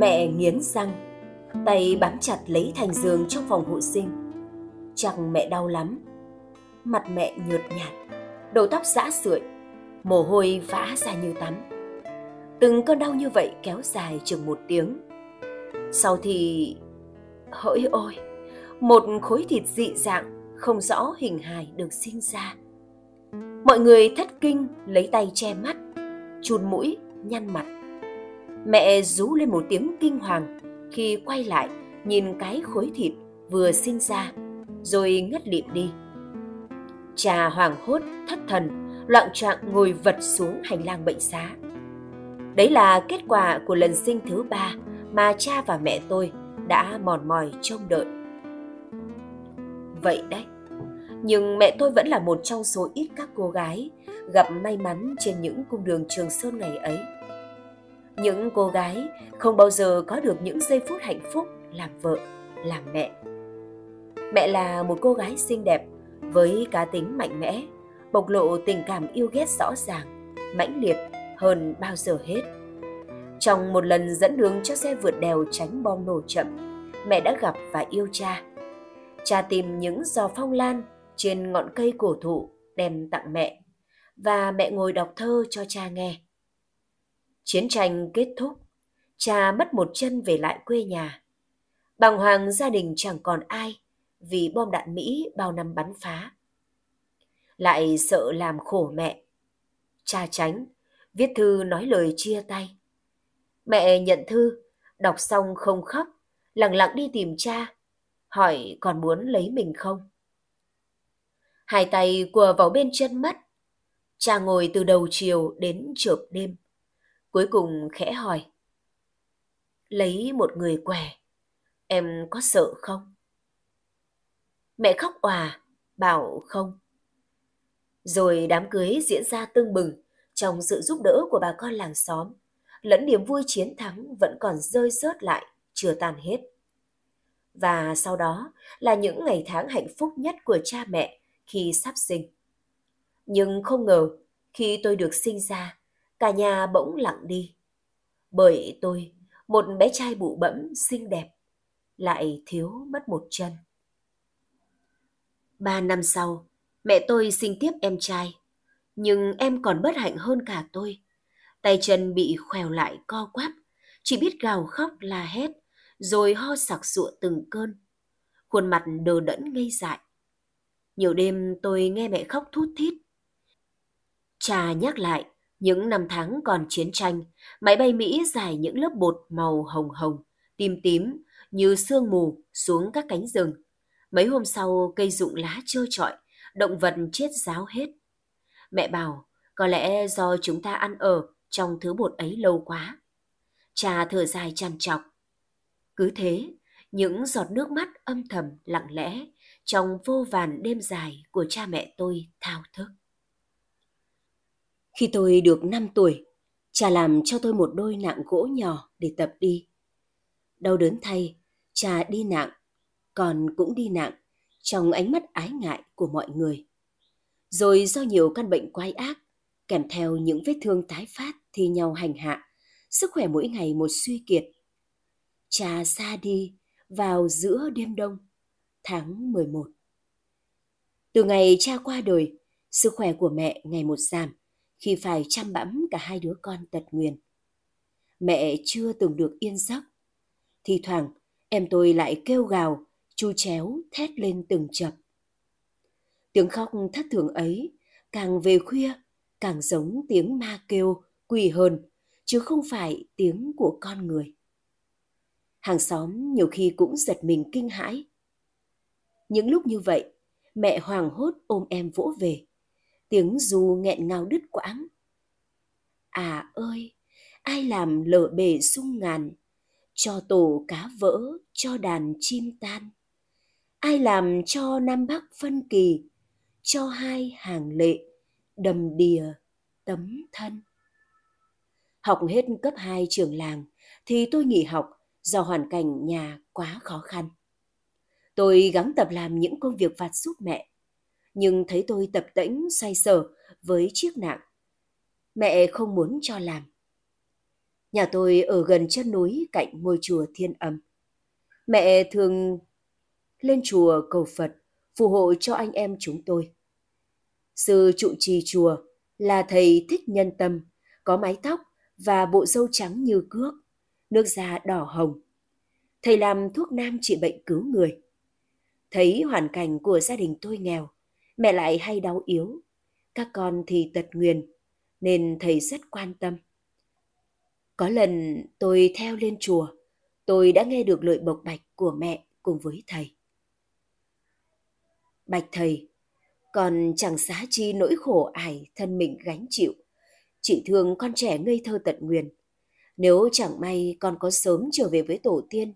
Mẹ nghiến răng, tay bám chặt lấy thành giường trong phòng hộ sinh. Chẳng mẹ đau lắm. Mặt mẹ nhợt nhạt, đầu tóc rã sưởi, mồ hôi vã ra như tắm. Từng cơn đau như vậy kéo dài chừng một tiếng. Sau thì... Hỡi ôi! Một khối thịt dị dạng, không rõ hình hài được sinh ra. Mọi người thất kinh lấy tay che mắt, chùn mũi, nhăn mặt. Mẹ rú lên một tiếng kinh hoàng khi quay lại nhìn cái khối thịt vừa sinh ra, rồi ngất lịm đi. Cha hoàng hốt, thất thần, loạn trạng ngồi vật xuống hành lang bệnh xá. Đấy là kết quả của lần sinh thứ ba mà cha và mẹ tôi đã mòn mỏi trông đợi. Vậy đấy, nhưng mẹ tôi vẫn là một trong số ít các cô gái gặp may mắn trên những cung đường Trường Sơn ngày ấy. Những cô gái không bao giờ có được những giây phút hạnh phúc làm vợ, làm mẹ. Mẹ là một cô gái xinh đẹp với cá tính mạnh mẽ, bộc lộ tình cảm yêu ghét rõ ràng, mãnh liệt hơn bao giờ hết. Trong một lần dẫn đường cho xe vượt đèo tránh bom nổ chậm, mẹ đã gặp và yêu cha. Cha tìm những giò phong lan trên ngọn cây cổ thụ đem tặng mẹ và mẹ ngồi đọc thơ cho cha nghe. Chiến tranh kết thúc, cha mất một chân về lại quê nhà. Bàng hoàng gia đình chẳng còn ai vì bom đạn Mỹ bao năm bắn phá. Lại sợ làm khổ mẹ. Cha tránh, viết thư nói lời chia tay. Mẹ nhận thư, đọc xong không khóc, lặng lặng đi tìm cha, hỏi còn muốn lấy mình không. Hai tay quờ vào bên chân mắt. Cha ngồi từ đầu chiều đến chợp đêm. Cuối cùng khẽ hỏi. Lấy một người què, em có sợ không? Mẹ khóc òa, bảo không. Rồi đám cưới diễn ra tưng bừng trong sự giúp đỡ của bà con làng xóm. Lẫn niềm vui chiến thắng vẫn còn rơi rớt lại, chưa tan hết. Và sau đó là những ngày tháng hạnh phúc nhất của cha mẹ khi sắp sinh. Nhưng không ngờ, khi tôi được sinh ra, cả nhà bỗng lặng đi. Bởi tôi, một bé trai bụ bẫm xinh đẹp, lại thiếu mất một chân. Ba năm sau, mẹ tôi sinh tiếp em trai. Nhưng em còn bất hạnh hơn cả tôi. Tay chân bị khèo lại co quắp, chỉ biết gào khóc la hét, rồi ho sặc sụa từng cơn. Khuôn mặt đờ đẫn ngây dại. Nhiều đêm tôi nghe mẹ khóc thút thít. Cha nhắc lại, những năm tháng còn chiến tranh, máy bay Mỹ dài những lớp bột màu hồng hồng, tím tím như sương mù xuống các cánh rừng. Mấy hôm sau cây rụng lá trơ trọi, động vật chết ráo hết. Mẹ bảo, có lẽ do chúng ta ăn ở trong thứ bột ấy lâu quá. Cha thở dài trằn trọc. Cứ thế, những giọt nước mắt âm thầm lặng lẽ trong vô vàn đêm dài của cha mẹ tôi thao thức. Khi tôi được 5 tuổi, cha làm cho tôi một đôi nạng gỗ nhỏ để tập đi. Đau đớn thay, cha đi nạng, còn cũng đi nạng trong ánh mắt ái ngại của mọi người. Rồi do nhiều căn bệnh quái ác, kèm theo những vết thương tái phát thì nhau hành hạ, sức khỏe mỗi ngày một suy kiệt. Cha xa đi vào giữa đêm đông, tháng 11. Từ ngày cha qua đời, sức khỏe của mẹ ngày một giảm khi phải chăm bẵm cả hai đứa con tật nguyền. Mẹ chưa từng được yên giấc. Thì thoảng, em tôi lại kêu gào, chu chéo, thét lên từng chập. Tiếng khóc thất thường ấy, càng về khuya, càng giống tiếng ma kêu, quỳ hơn, chứ không phải tiếng của con người. Hàng xóm nhiều khi cũng giật mình kinh hãi. Những lúc như vậy, mẹ hoàng hốt ôm em vỗ về. Tiếng dù nghẹn ngào đứt quãng. À ơi, ai làm lở bể sung ngàn, cho tổ cá vỡ, cho đàn chim tan. Ai làm cho Nam Bắc phân kỳ, cho hai hàng lệ, đầm đìa, tấm thân. Học hết cấp 2 trường làng thì tôi nghỉ học do hoàn cảnh nhà quá khó khăn. Tôi gắng tập làm những công việc vặt giúp mẹ, nhưng thấy tôi tập tễnh say sở với chiếc nạng. Mẹ không muốn cho làm. Nhà tôi ở gần chân núi cạnh ngôi chùa Thiên Âm. Mẹ thường lên chùa cầu Phật, phù hộ cho anh em chúng tôi. Sư trụ trì chùa là thầy thích nhân tâm, có mái tóc và bộ râu trắng như cước, nước da đỏ hồng. Thầy làm thuốc nam trị bệnh cứu người. Thấy hoàn cảnh của gia đình tôi nghèo, mẹ lại hay đau yếu, các con thì tật nguyền, nên thầy rất quan tâm. Có lần tôi theo lên chùa, tôi đã nghe được lời bộc bạch của mẹ cùng với thầy. Bạch thầy, còn chẳng xá chi nỗi khổ ải thân mình gánh chịu. Chị thương con trẻ ngây thơ tận nguyền. Nếu chẳng may con có sớm trở về với tổ tiên,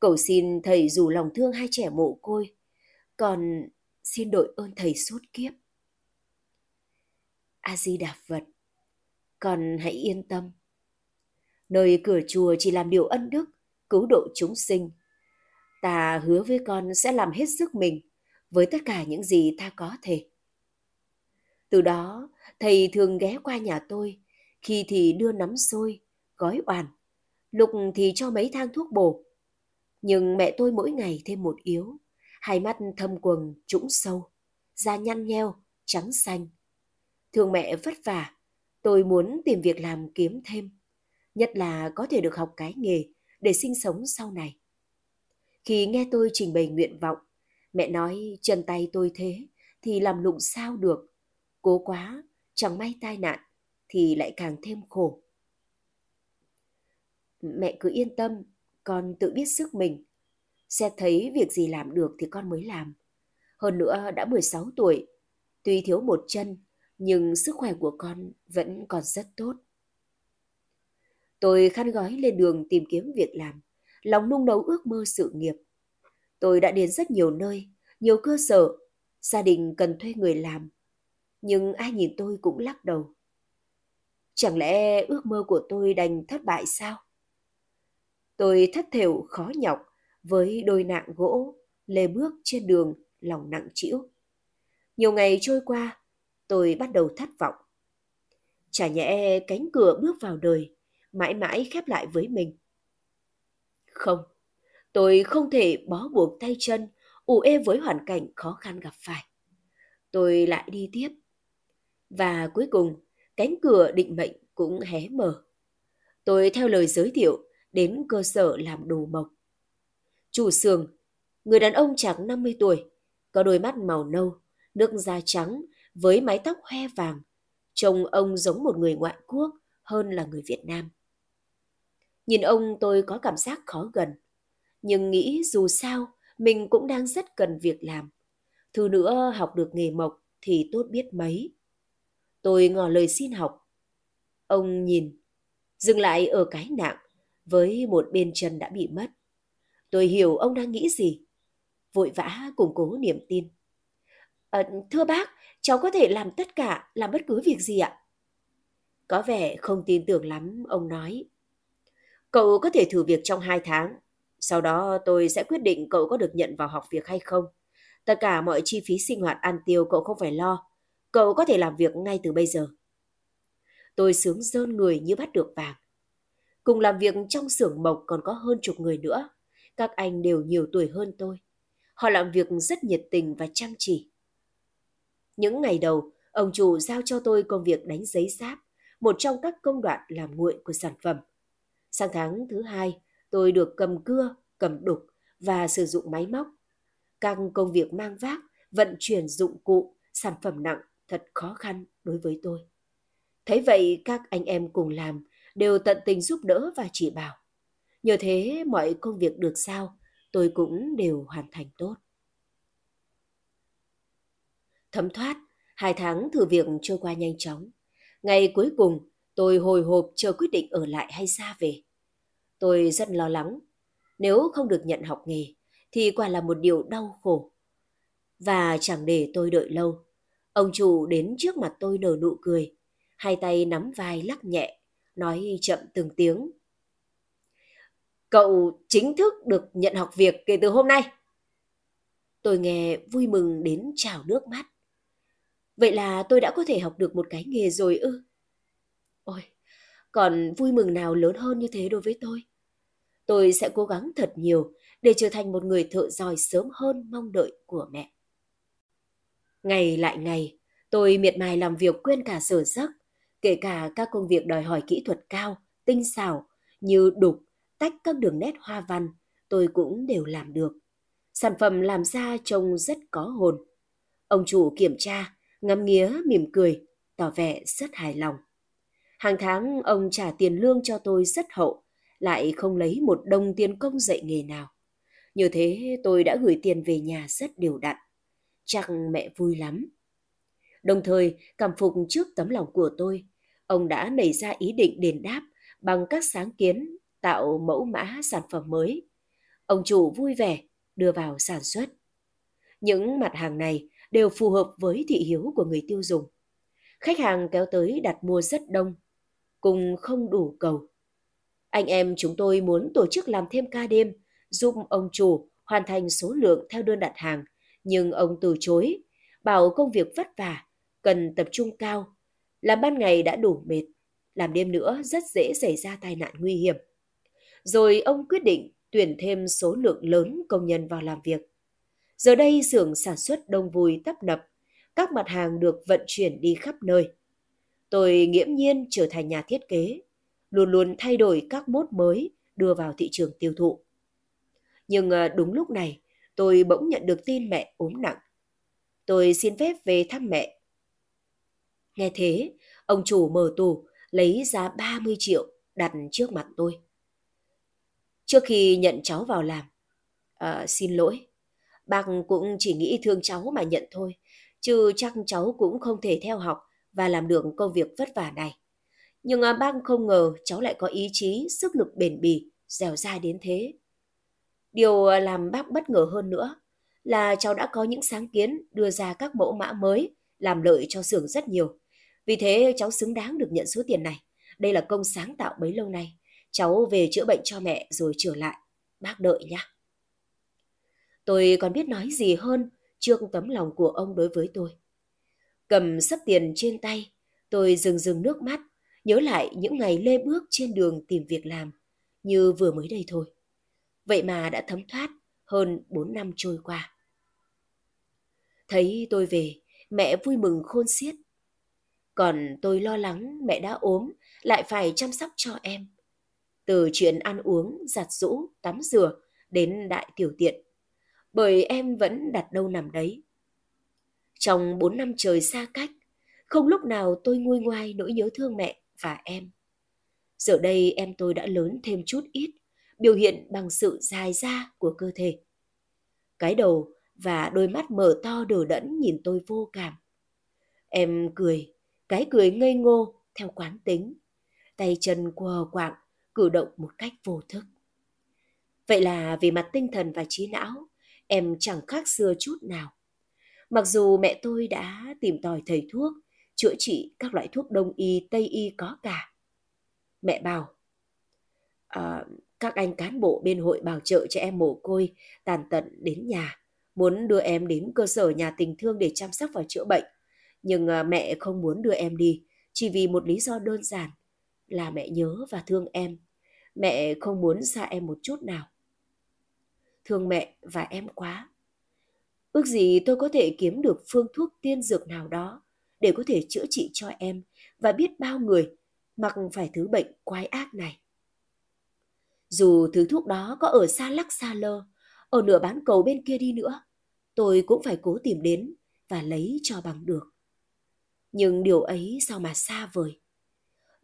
cầu xin thầy dù lòng thương hai trẻ mộ côi, còn xin đội ơn thầy suốt kiếp. A Di Đà Phật, con hãy yên tâm. Nơi cửa chùa chỉ làm điều ân đức, cứu độ chúng sinh. Ta hứa với con sẽ làm hết sức mình với tất cả những gì ta có thể. Từ đó, thầy thường ghé qua nhà tôi, khi thì đưa nắm xôi, gói oàn, lục thì cho mấy thang thuốc bổ. Nhưng mẹ tôi mỗi ngày thêm một yếu, hai mắt thâm quầng trũng sâu, da nhăn nheo, trắng xanh. Thương mẹ vất vả, tôi muốn tìm việc làm kiếm thêm, nhất là có thể được học cái nghề để sinh sống sau này. Khi nghe tôi trình bày nguyện vọng, Mẹ nói chân tay tôi thế thì làm lụng sao được. Cố quá, chẳng may tai nạn thì lại càng thêm khổ. Mẹ cứ yên tâm, con tự biết sức mình. Xét thấy việc gì làm được thì con mới làm. Hơn nữa đã 16 tuổi, tuy thiếu một chân, nhưng sức khỏe của con vẫn còn rất tốt. Tôi khăn gói lên đường tìm kiếm việc làm, lòng nung nấu ước mơ sự nghiệp. Tôi đã đến rất nhiều nơi, nhiều cơ sở, gia đình cần thuê người làm. Nhưng ai nhìn tôi cũng lắc đầu. Chẳng lẽ ước mơ của tôi đành thất bại sao? Tôi thất thểu khó nhọc với đôi nạng gỗ, lê bước trên đường lòng nặng trĩu. Nhiều ngày trôi qua, tôi bắt đầu thất vọng. Chả nhẽ cánh cửa bước vào đời, mãi mãi khép lại với mình. Không, Tôi không thể bó buộc tay chân, ủ ê với hoàn cảnh khó khăn gặp phải. Tôi lại đi tiếp. Và cuối cùng, cánh cửa định mệnh cũng hé mở. Tôi theo lời giới thiệu đến cơ sở làm đồ mộc. Chủ xưởng, người đàn ông chạc 50 tuổi, có đôi mắt màu nâu, nước da trắng với mái tóc hoe vàng. Trông ông giống một người ngoại quốc hơn là người Việt Nam. Nhìn ông tôi có cảm giác khó gần nhưng nghĩ dù sao mình cũng đang rất cần việc làm. Thứ nữa học được nghề mộc thì tốt biết mấy. Tôi ngỏ lời xin học. Ông nhìn, dừng lại ở cái nạng với một bên chân đã bị mất. Tôi hiểu ông đang nghĩ gì. Vội vã củng cố niềm tin. À, thưa bác, cháu có thể làm tất cả, làm bất cứ việc gì ạ? Có vẻ không tin tưởng lắm, ông nói. Cậu có thể thử việc trong hai tháng, sau đó tôi sẽ quyết định cậu có được nhận vào học việc hay không. Tất cả mọi chi phí sinh hoạt ăn tiêu cậu không phải lo. Cậu có thể làm việc ngay từ bây giờ. Tôi sướng rơn người như bắt được vàng. Cùng làm việc trong xưởng mộc còn có hơn chục người nữa. Các anh đều nhiều tuổi hơn tôi. Họ làm việc rất nhiệt tình và chăm chỉ. Những ngày đầu, ông chủ giao cho tôi công việc đánh giấy giáp, một trong các công đoạn làm nguội của sản phẩm. Sang tháng thứ hai, tôi được cầm cưa, cầm đục và sử dụng máy móc. Các công việc mang vác, vận chuyển dụng cụ, sản phẩm nặng thật khó khăn đối với tôi. Thấy vậy các anh em cùng làm đều tận tình giúp đỡ và chỉ bảo. Nhờ thế mọi công việc được sao tôi cũng đều hoàn thành tốt. Thấm thoát, hai tháng thử việc trôi qua nhanh chóng. Ngày cuối cùng, tôi hồi hộp chờ quyết định ở lại hay xa về. Tôi rất lo lắng. Nếu không được nhận học nghề, thì quả là một điều đau khổ. Và chẳng để tôi đợi lâu. Ông chủ đến trước mặt tôi nở nụ cười, hai tay nắm vai lắc nhẹ, nói chậm từng tiếng. Cậu chính thức được nhận học việc kể từ hôm nay. Tôi nghe vui mừng đến trào nước mắt. Vậy là tôi đã có thể học được một cái nghề rồi ư? Ôi, còn vui mừng nào lớn hơn như thế đối với tôi. Tôi sẽ cố gắng thật nhiều để trở thành một người thợ giỏi sớm hơn mong đợi của mẹ. Ngày lại ngày, tôi miệt mài làm việc quên cả giờ giấc, kể cả các công việc đòi hỏi kỹ thuật cao, tinh xảo như đục, tách các đường nét hoa văn, tôi cũng đều làm được. Sản phẩm làm ra trông rất có hồn. Ông chủ kiểm tra, ngắm nghía, mỉm cười, tỏ vẻ rất hài lòng. Hàng tháng ông trả tiền lương cho tôi rất hậu, lại không lấy một đồng tiền công dạy nghề nào. Như thế tôi đã gửi tiền về nhà rất đều đặn. Chắc mẹ vui lắm. Đồng thời, cảm phục trước tấm lòng của tôi, ông đã nảy ra ý định đền đáp bằng các sáng kiến tạo mẫu mã sản phẩm mới. Ông chủ vui vẻ đưa vào sản xuất. Những mặt hàng này đều phù hợp với thị hiếu của người tiêu dùng. Khách hàng kéo tới đặt mua rất đông, cùng không đủ cầu. Anh em chúng tôi muốn tổ chức làm thêm ca đêm, giúp ông chủ hoàn thành số lượng theo đơn đặt hàng, nhưng ông từ chối, bảo công việc vất vả, cần tập trung cao. Làm ban ngày đã đủ mệt, làm đêm nữa rất dễ xảy ra tai nạn nguy hiểm. Rồi ông quyết định tuyển thêm số lượng lớn công nhân vào làm việc. Giờ đây xưởng sản xuất đông vui tấp nập, các mặt hàng được vận chuyển đi khắp nơi. Tôi nghiễm nhiên trở thành nhà thiết kế, luôn luôn thay đổi các mốt mới đưa vào thị trường tiêu thụ. Nhưng à, đúng lúc này, tôi bỗng nhận được tin mẹ ốm nặng. Tôi xin phép về thăm mẹ. Nghe thế, ông chủ mở tủ, lấy ra 30 triệu đặt trước mặt tôi. Trước khi nhận cháu vào làm, à, xin lỗi, bác cũng chỉ nghĩ thương cháu mà nhận thôi, chứ chắc cháu cũng không thể theo học và làm được công việc vất vả này. Nhưng à, bác không ngờ cháu lại có ý chí, sức lực bền bỉ, dẻo dai đến thế. Điều ờ, làm bác bất ngờ hơn nữa là cháu đã có những sáng kiến đưa ra các mẫu mã mới làm lợi cho xưởng rất nhiều. Vì thế cháu xứng đáng được nhận số tiền này. Đây là công sáng tạo bấy lâu nay. Cháu về chữa bệnh cho mẹ rồi trở lại. Bác đợi nhá Tôi còn biết nói gì hơn trước tấm lòng của ông đối với tôi. Cầm sấp tiền trên tay, tôi dừng dừng nước mắt, nhớ lại những ngày lê bước trên đường tìm việc làm, như vừa mới đây thôi. Vậy mà đã thấm thoát hơn 4 năm trôi qua. Thấy tôi về, mẹ vui mừng khôn xiết. Còn tôi lo lắng mẹ đã ốm, lại phải chăm sóc cho em. Từ chuyện ăn uống, giặt rũ, tắm rửa đến đại tiểu tiện. Bởi em vẫn đặt đâu nằm đấy. Trong bốn năm trời xa cách, không lúc nào tôi nguôi ngoai nỗi nhớ thương mẹ và em. Giờ đây em tôi đã lớn thêm chút ít, biểu hiện bằng sự dài da của cơ thể. Cái đầu và đôi mắt mở to đờ đẫn nhìn tôi vô cảm. Em cười, cái cười ngây ngô theo quán tính, tay chân quờ quạng, cử động một cách vô thức. Vậy là về mặt tinh thần và trí não, em chẳng khác xưa chút nào. Mặc dù mẹ tôi đã tìm tòi thầy thuốc, chữa trị các loại thuốc đông y, tây y có cả. Mẹ bảo, à, các anh cán bộ bên hội bảo trợ cho em mồ côi tàn tận đến nhà, muốn đưa em đến cơ sở nhà tình thương để chăm sóc và chữa bệnh. Nhưng ờ, mẹ không muốn đưa em đi, chỉ vì một lý do đơn giản là mẹ nhớ và thương em. Mẹ không muốn xa em một chút nào. Thương mẹ và em quá. Ước gì tôi có thể kiếm được phương thuốc tiên dược nào đó để có thể chữa trị cho em và biết bao người mặc phải thứ bệnh quái ác này. Dù thứ thuốc đó có ở xa lắc xa lơ, ở nửa bán cầu bên kia đi nữa, tôi cũng phải cố tìm đến và lấy cho bằng được. Nhưng điều ấy sao mà xa vời.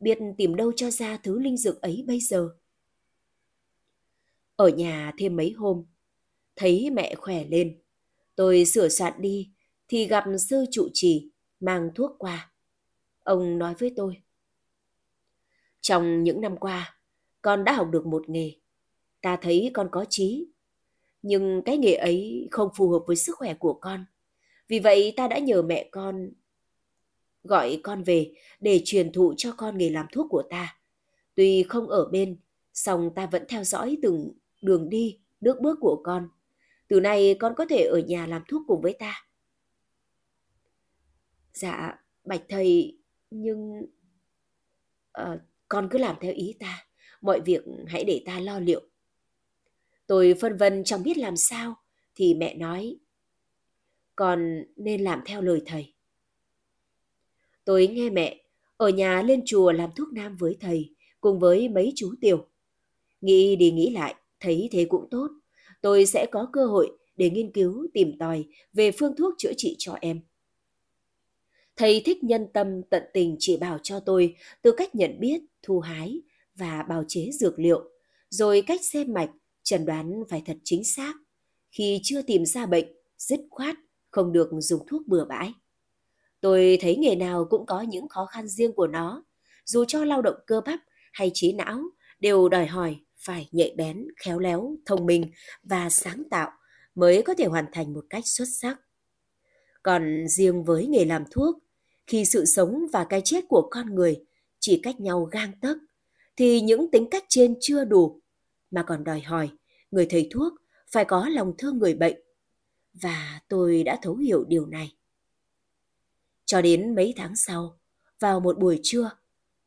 Biết tìm đâu cho ra thứ linh dược ấy bây giờ. Ở nhà thêm mấy hôm, thấy mẹ khỏe lên. Tôi sửa soạn đi thì gặp sư trụ trì mang thuốc qua. Ông nói với tôi. Trong những năm qua, con đã học được một nghề. Ta thấy con có trí. Nhưng cái nghề ấy không phù hợp với sức khỏe của con. Vì vậy ta đã nhờ mẹ con gọi con về để truyền thụ cho con nghề làm thuốc của ta. Tuy không ở bên, song ta vẫn theo dõi từng đường đi, nước bước của con. Từ nay con có thể ở nhà làm thuốc cùng với ta. Dạ, bạch thầy, nhưng... À, con cứ làm theo ý ta, mọi việc hãy để ta lo liệu. Tôi phân vân chẳng biết làm sao, thì mẹ nói, con nên làm theo lời thầy. Tôi nghe mẹ, ở nhà lên chùa làm thuốc nam với thầy, cùng với mấy chú tiểu. Nghĩ đi nghĩ lại, thấy thế cũng tốt. Tôi sẽ có cơ hội để nghiên cứu tìm tòi về phương thuốc chữa trị cho em. Thầy thích nhân tâm tận tình chỉ bảo cho tôi từ cách nhận biết, thu hái và bào chế dược liệu, rồi cách xem mạch, chẩn đoán phải thật chính xác. Khi chưa tìm ra bệnh, dứt khoát, không được dùng thuốc bừa bãi. Tôi thấy nghề nào cũng có những khó khăn riêng của nó, dù cho lao động cơ bắp hay trí não đều đòi hỏi phải nhạy bén, khéo léo, thông minh và sáng tạo mới có thể hoàn thành một cách xuất sắc. Còn riêng với nghề làm thuốc, khi sự sống và cái chết của con người chỉ cách nhau gang tấc, thì những tính cách trên chưa đủ, mà còn đòi hỏi người thầy thuốc phải có lòng thương người bệnh. Và tôi đã thấu hiểu điều này. Cho đến mấy tháng sau, vào một buổi trưa,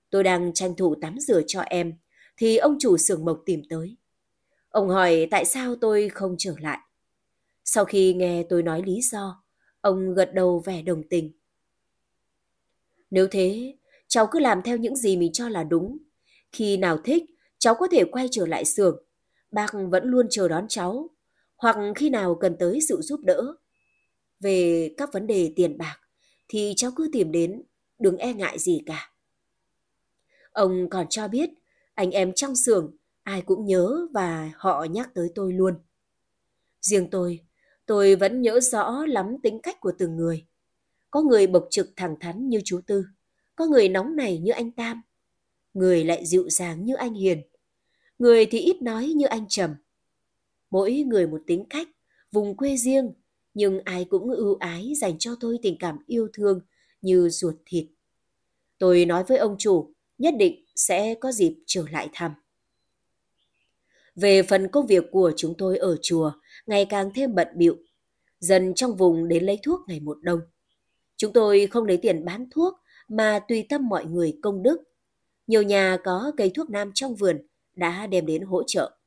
tôi đang tranh thủ tắm rửa cho em, thì ông chủ xưởng mộc tìm tới. Ông hỏi tại sao tôi không trở lại. Sau khi nghe tôi nói lý do, ông gật đầu vẻ đồng tình. Nếu thế, cháu cứ làm theo những gì mình cho là đúng. Khi nào thích, cháu có thể quay trở lại xưởng. Bác vẫn luôn chờ đón cháu. Hoặc khi nào cần tới sự giúp đỡ. Về các vấn đề tiền bạc, thì cháu cứ tìm đến, đừng e ngại gì cả. Ông còn cho biết, anh em trong xưởng, ai cũng nhớ và họ nhắc tới tôi luôn. Riêng tôi, tôi vẫn nhớ rõ lắm tính cách của từng người. Có người bộc trực thẳng thắn như chú Tư, có người nóng nảy như anh Tam, người lại dịu dàng như anh Hiền, người thì ít nói như anh Trầm. Mỗi người một tính cách, vùng quê riêng, nhưng ai cũng ưu ái dành cho tôi tình cảm yêu thương như ruột thịt. Tôi nói với ông chủ, nhất định sẽ có dịp trở lại thăm. Về phần công việc của chúng tôi ở chùa, ngày càng thêm bận bịu. Dần trong vùng đến lấy thuốc ngày một đông. Chúng tôi không lấy tiền bán thuốc mà tùy tâm mọi người công đức. Nhiều nhà có cây thuốc nam trong vườn đã đem đến hỗ trợ.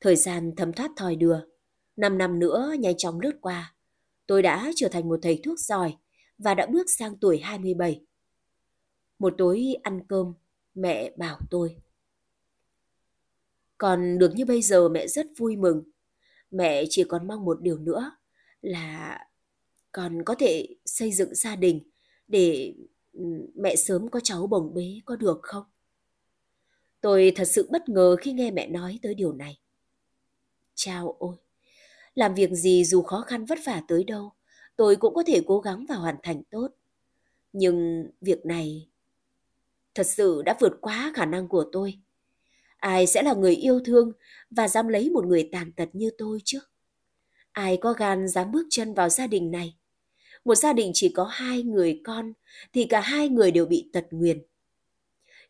Thời gian thấm thoát thòi đưa, năm năm nữa nhanh chóng lướt qua. Tôi đã trở thành một thầy thuốc giỏi và đã bước sang tuổi 27. Một tối ăn cơm, mẹ bảo tôi. Còn được như bây giờ mẹ rất vui mừng. Mẹ chỉ còn mong một điều nữa là còn có thể xây dựng gia đình để ừ, mẹ sớm có cháu bồng bế có được không? Tôi thật sự bất ngờ khi nghe mẹ nói tới điều này. Chao ôi, làm việc gì dù khó khăn vất vả tới đâu, tôi cũng có thể cố gắng và hoàn thành tốt. Nhưng việc này thật sự đã vượt quá khả năng của tôi. Ai sẽ là người yêu thương và dám lấy một người tàn tật như tôi chứ? Ai có gan dám bước chân vào gia đình này? Một gia đình chỉ có hai người con thì cả hai người đều bị tật nguyền.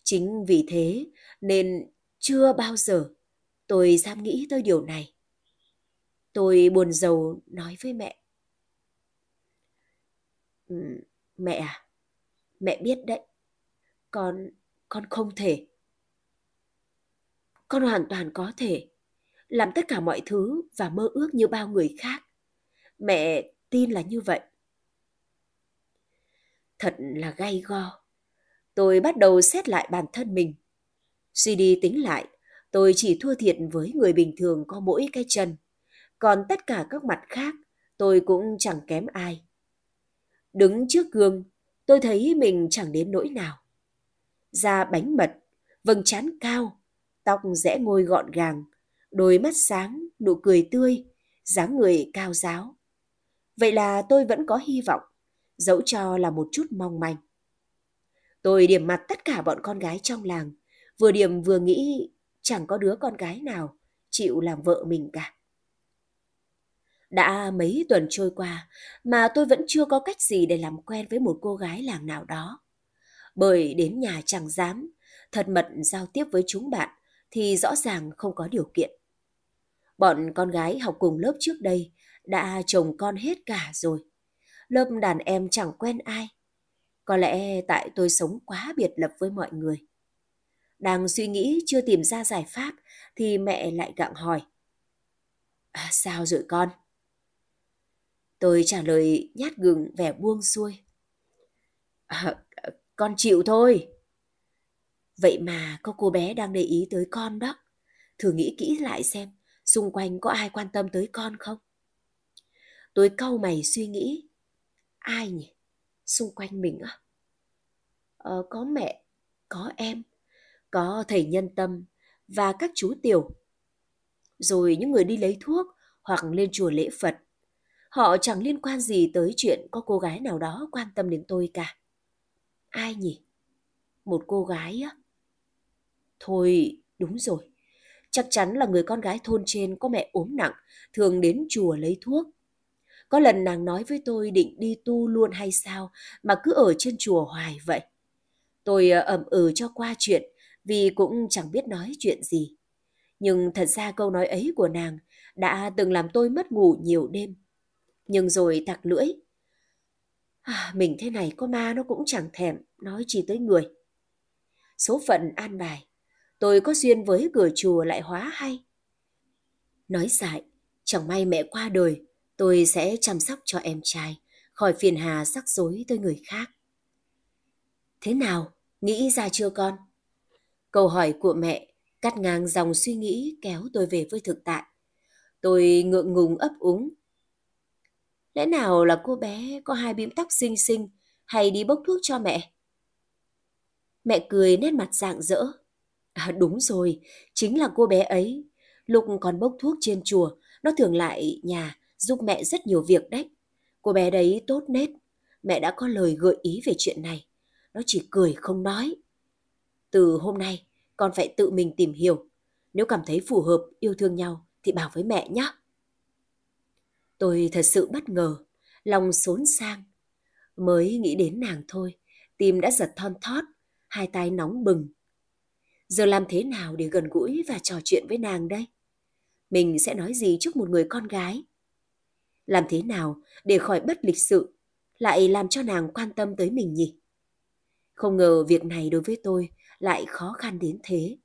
Chính vì thế nên chưa bao giờ tôi dám nghĩ tới điều này. Tôi buồn rầu nói với mẹ. Mẹ à, mẹ biết đấy, con, con không thể. Con hoàn toàn có thể làm tất cả mọi thứ và mơ ước như bao người khác. Mẹ tin là như vậy. Thật là gay go. Tôi bắt đầu xét lại bản thân mình. Suy đi tính lại, tôi chỉ thua thiệt với người bình thường có mỗi cái chân. Còn tất cả các mặt khác, tôi cũng chẳng kém ai. Đứng trước gương, tôi thấy mình chẳng đến nỗi nào. Da bánh mật, vầng trán cao, tóc rẽ ngôi gọn gàng, đôi mắt sáng, nụ cười tươi, dáng người cao giáo. Vậy là tôi vẫn có hy vọng, dẫu cho là một chút mong manh. Tôi điểm mặt tất cả bọn con gái trong làng, vừa điểm vừa nghĩ chẳng có đứa con gái nào chịu làm vợ mình cả. Đã mấy tuần trôi qua mà tôi vẫn chưa có cách gì để làm quen với một cô gái làng nào đó. Bởi đến nhà chẳng dám, thật mật giao tiếp với chúng bạn thì rõ ràng không có điều kiện. Bọn con gái học cùng lớp trước đây đã chồng con hết cả rồi. Lớp đàn em chẳng quen ai. Có lẽ tại tôi sống quá biệt lập với mọi người. Đang suy nghĩ chưa tìm ra giải pháp thì mẹ lại gặng hỏi. À, sao rồi con? Tôi trả lời nhát gừng vẻ buông xuôi. À, con chịu thôi. Vậy mà có cô bé đang để ý tới con đó. Thử nghĩ kỹ lại xem, xung quanh có ai quan tâm tới con không? Tôi cau mày suy nghĩ. Ai nhỉ? Xung quanh mình á? Ờ, có mẹ, có em, có thầy nhân tâm và các chú tiểu. Rồi những người đi lấy thuốc hoặc lên chùa lễ Phật. Họ chẳng liên quan gì tới chuyện có cô gái nào đó quan tâm đến tôi cả. Ai nhỉ? Một cô gái á? Thôi, đúng rồi. Chắc chắn là người con gái thôn trên có mẹ ốm nặng, thường đến chùa lấy thuốc. Có lần nàng nói với tôi định đi tu luôn hay sao mà cứ ở trên chùa hoài vậy. Tôi ờ, ẩm ừ cho qua chuyện vì cũng chẳng biết nói chuyện gì. Nhưng thật ra câu nói ấy của nàng đã từng làm tôi mất ngủ nhiều đêm. Nhưng rồi tặc lưỡi. À, mình thế này có ma nó cũng chẳng thèm nói chi tới người. Số phận an bài, tôi có duyên với cửa chùa lại hóa hay. Nói dại, chẳng may mẹ qua đời, tôi sẽ chăm sóc cho em trai, khỏi phiền hà rắc rối tới người khác. Thế nào, nghĩ ra chưa con? Câu hỏi của mẹ cắt ngang dòng suy nghĩ kéo tôi về với thực tại. Tôi ngượng ngùng ấp úng. Lẽ nào là cô bé có hai bím tóc xinh xinh hay đi bốc thuốc cho mẹ? Mẹ cười nét mặt rạng rỡ. À, đúng rồi, chính là cô bé ấy. Lúc còn bốc thuốc trên chùa, nó thường lại nhà giúp mẹ rất nhiều việc đấy. Cô bé đấy tốt nết. Mẹ đã có lời gợi ý về chuyện này. Nó chỉ cười không nói. Từ hôm nay, con phải tự mình tìm hiểu. Nếu cảm thấy phù hợp, yêu thương nhau thì bảo với mẹ nhé. Tôi thật sự bất ngờ, lòng xốn sang. Mới nghĩ đến nàng thôi, tim đã giật thon thót, hai tay nóng bừng. Giờ làm thế nào để gần gũi và trò chuyện với nàng đây? Mình sẽ nói gì trước một người con gái? Làm thế nào để khỏi bất lịch sự, lại làm cho nàng quan tâm tới mình nhỉ? Không ngờ việc này đối với tôi lại khó khăn đến thế.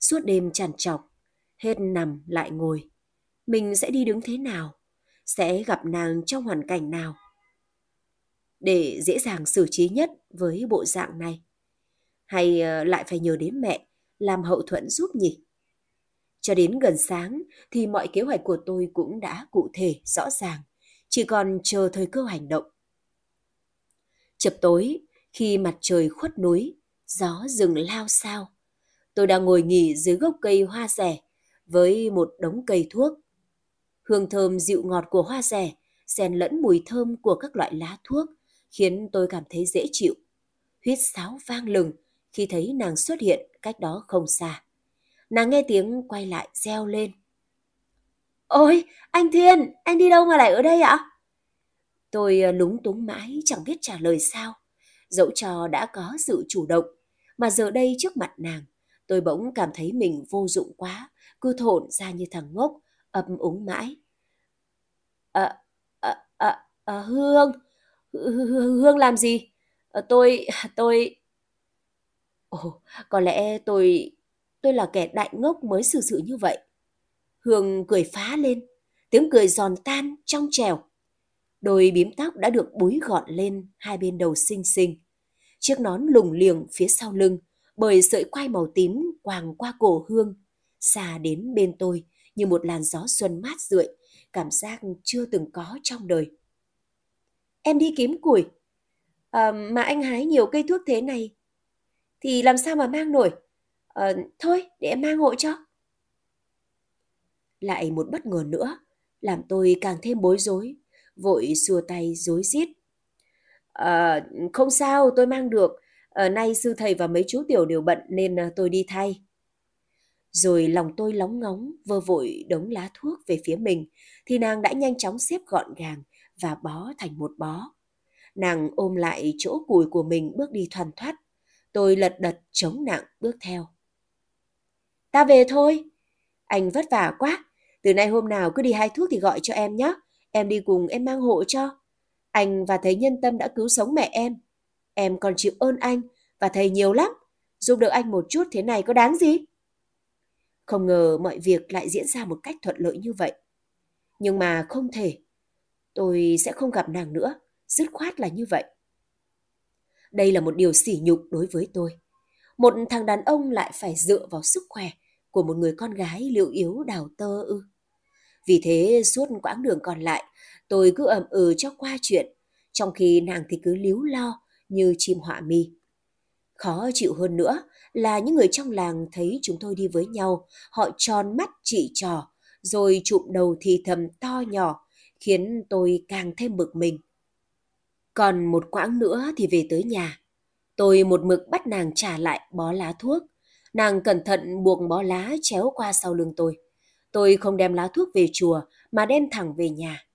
Suốt đêm trằn trọc, hết nằm lại ngồi. Mình sẽ đi đứng thế nào? Sẽ gặp nàng trong hoàn cảnh nào? Để dễ dàng xử trí nhất với bộ dạng này. Hay ờ, lại phải nhờ đến mẹ làm hậu thuẫn giúp nhỉ? Cho đến gần sáng thì mọi kế hoạch của tôi cũng đã cụ thể, rõ ràng. Chỉ còn chờ thời cơ hành động. Chập tối, khi mặt trời khuất núi, gió rừng lao sao. Tôi đang ngồi nghỉ dưới gốc cây hoa rẻ với một đống cây thuốc. Hương thơm dịu ngọt của hoa rẻ xen lẫn mùi thơm của các loại lá thuốc khiến tôi cảm thấy dễ chịu. Huyết sáo vang lừng khi thấy nàng xuất hiện cách đó không xa. Nàng nghe tiếng quay lại reo lên. Ôi, anh Thiên, anh đi đâu mà lại ở đây ạ? Tôi ờ, lúng túng mãi chẳng biết trả lời sao. Dẫu cho đã có sự chủ động, mà giờ đây trước mặt nàng, tôi bỗng cảm thấy mình vô dụng quá, cứ thộn ra như thằng ngốc, ấp úng mãi. À, à, à, à, Hương, Hương làm gì? À, tôi, tôi... Ồ, có lẽ tôi, tôi là kẻ đại ngốc mới xử sự như vậy. Hương cười phá lên, tiếng cười giòn tan, trong trèo. Đôi bím tóc đã được búi gọn lên hai bên đầu xinh xinh. Chiếc nón lủng liềng phía sau lưng, bởi sợi quai màu tím quàng qua cổ Hương, xa đến bên tôi như một làn gió xuân mát rượi, cảm giác chưa từng có trong đời. Em đi kiếm củi, à, mà anh hái nhiều cây thuốc thế này, thì làm sao mà mang nổi? À, thôi, để em mang hộ cho. Lại một bất ngờ nữa, làm tôi càng thêm bối rối, vội xua tay rối rít. À, không sao, tôi mang được. À, nay sư thầy và mấy chú tiểu đều bận nên tôi đi thay. Rồi lòng tôi lóng ngóng, vơ vội đống lá thuốc về phía mình, thì nàng đã nhanh chóng xếp gọn gàng và bó thành một bó. Nàng ôm lại chỗ cùi của mình bước đi thoăn thoắt. Tôi lật đật chống nặng bước theo. Ta về thôi. Anh vất vả quá. Từ nay hôm nào cứ đi hai thuốc thì gọi cho em nhé. Em đi cùng em mang hộ cho. Anh và thầy nhân tâm đã cứu sống mẹ em. Em còn chịu ơn anh và thầy nhiều lắm. giúp đỡ anh một chút thế này có đáng gì? Không ngờ mọi việc lại diễn ra một cách thuận lợi như vậy. Nhưng mà không thể. Tôi sẽ không gặp nàng nữa, dứt khoát là như vậy. Đây là một điều sỉ nhục đối với tôi. Một thằng đàn ông lại phải dựa vào sức khỏe của một người con gái liệu yếu đào tơ ư. Vì thế suốt quãng đường còn lại, tôi cứ ậm ừ cho qua chuyện, trong khi nàng thì cứ líu lo như chim họa mi. Khó chịu hơn nữa là những người trong làng thấy chúng tôi đi với nhau, họ tròn mắt chỉ trò, rồi chụm đầu thì thầm to nhỏ, khiến tôi càng thêm bực mình. Còn một quãng nữa thì về tới nhà. Tôi một mực bắt nàng trả lại bó lá thuốc. Nàng cẩn thận buộc bó lá chéo qua sau lưng tôi. Tôi không đem lá thuốc về chùa mà đem thẳng về nhà.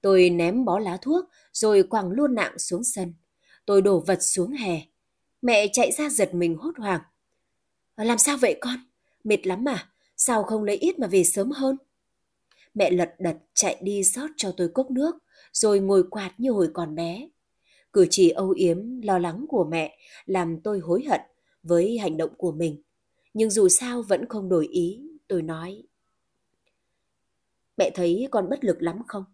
Tôi ném bó lá thuốc rồi quẳng luôn nặng xuống sân. Tôi đổ vật xuống hè. Mẹ chạy ra giật mình hốt hoảng. Ờ, làm sao vậy con? Mệt lắm à? Sao không lấy ít mà về sớm hơn? Mẹ lật đật chạy đi rót cho tôi cốc nước, rồi ngồi quạt như hồi còn bé. Cử chỉ âu yếm, lo lắng của mẹ làm tôi hối hận với hành động của mình. Nhưng dù sao vẫn không đổi ý, tôi nói. Mẹ thấy con bất lực lắm không?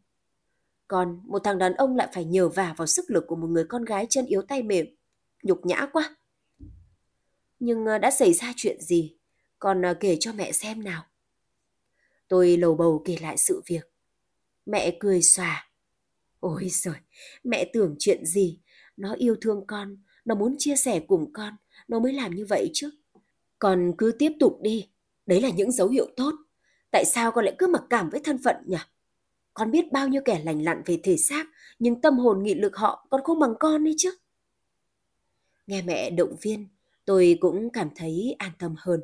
Còn một thằng đàn ông lại phải nhờ vả vào sức lực của một người con gái chân yếu tay mềm. Nhục nhã quá. Nhưng ờ, đã xảy ra chuyện gì? Con ờ, kể cho mẹ xem nào. Tôi lầu bầu kể lại sự việc. Mẹ cười xòa. Ôi giời, mẹ tưởng chuyện gì? Nó yêu thương con, nó muốn chia sẻ cùng con, nó mới làm như vậy chứ. Con cứ tiếp tục đi, đấy là những dấu hiệu tốt. Tại sao con lại cứ mặc cảm với thân phận nhỉ? Con biết bao nhiêu kẻ lành lặn về thể xác, nhưng tâm hồn nghị lực họ còn không bằng con đi chứ. Nghe mẹ động viên, tôi cũng cảm thấy an tâm hơn.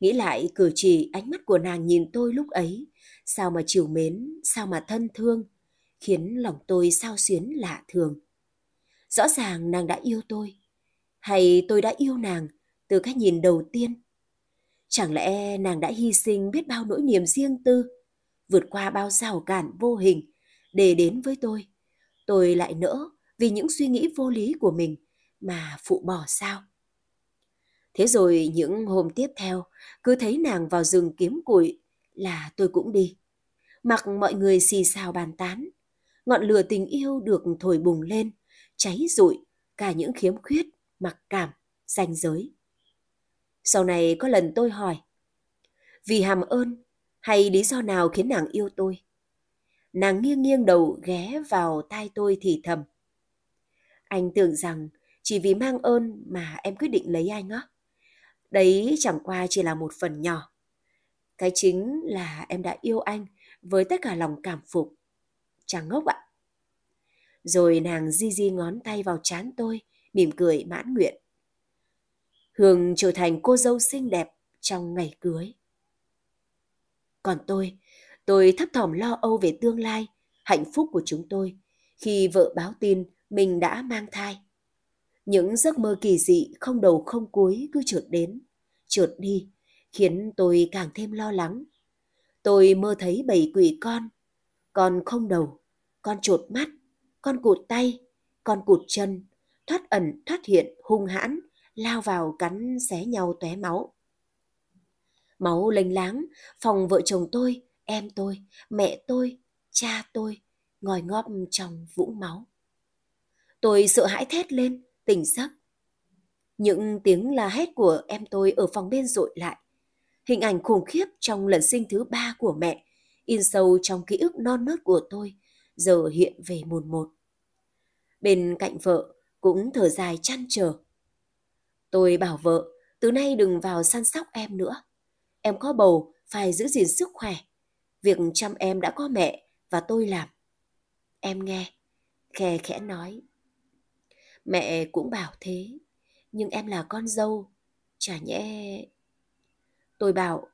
Nghĩ lại cử chỉ ánh mắt của nàng nhìn tôi lúc ấy, sao mà chiều mến, sao mà thân thương, khiến lòng tôi sao xuyến lạ thường. Rõ ràng nàng đã yêu tôi, hay tôi đã yêu nàng từ cái nhìn đầu tiên. Chẳng lẽ nàng đã hy sinh biết bao nỗi niềm riêng tư, vượt qua bao rào cản vô hình để đến với tôi. Tôi lại nỡ vì những suy nghĩ vô lý của mình mà phụ bỏ sao? Thế rồi những hôm tiếp theo, cứ thấy nàng vào rừng kiếm củi là tôi cũng đi. Mặc mọi người xì xào bàn tán, ngọn lửa tình yêu được thổi bùng lên, cháy rụi cả những khiếm khuyết, mặc cảm, danh giới. Sau này có lần tôi hỏi, vì hàm ơn hay lý do nào khiến nàng yêu tôi? Nàng nghiêng nghiêng đầu ghé vào tai tôi thì thầm. Anh tưởng rằng chỉ vì mang ơn mà em quyết định lấy anh á. Đấy chẳng qua chỉ là một phần nhỏ. Cái chính là em đã yêu anh với tất cả lòng cảm phục. chàng ngốc ạ. Rồi nàng di di ngón tay vào trán tôi, mỉm cười mãn nguyện. Hương trở thành cô dâu xinh đẹp trong ngày cưới. Còn tôi, tôi thấp thỏm lo âu về tương lai, hạnh phúc của chúng tôi khi vợ báo tin mình đã mang thai. Những giấc mơ kỳ dị không đầu không cuối cứ trượt đến, trượt đi, khiến tôi càng thêm lo lắng. Tôi mơ thấy bầy quỷ con, con không đầu, con trột mắt, con cụt tay, con cụt chân, thoát ẩn thoát hiện hung hãn, lao vào cắn xé nhau tóe máu. Máu lênh láng, phòng vợ chồng tôi, em tôi, mẹ tôi, cha tôi, ngòi ngóp trong vũng máu. Tôi sợ hãi thét lên, tỉnh giấc. Những tiếng la hét của em tôi ở phòng bên rội lại. Hình ảnh khủng khiếp trong lần sinh thứ ba của mẹ, in sâu trong ký ức non nớt của tôi, giờ hiện về mồn một. Bên cạnh vợ cũng thở dài chăn trở. Tôi bảo vợ, từ nay đừng vào săn sóc em nữa. Em có bầu, phải giữ gìn sức khỏe. Việc chăm em đã có mẹ và tôi làm. Em nghe, khe khẽ nói. Mẹ cũng bảo thế, nhưng em là con dâu, chả nhẽ... Tôi bảo,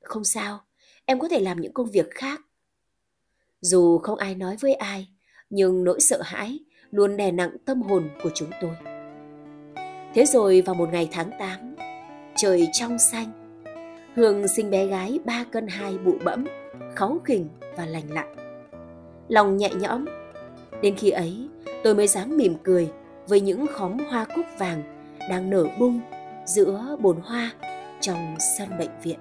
không sao, em có thể làm những công việc khác. Dù không ai nói với ai, nhưng nỗi sợ hãi luôn đè nặng tâm hồn của chúng tôi. Thế rồi vào một ngày tháng 8, trời trong xanh, Hương sinh bé gái 3 cân 2 bụ bẫm, kháu khỉnh và lành lặn. Lòng nhẹ nhõm, đến khi ấy tôi mới dám mỉm cười với những khóm hoa cúc vàng đang nở bung giữa bồn hoa trong sân bệnh viện.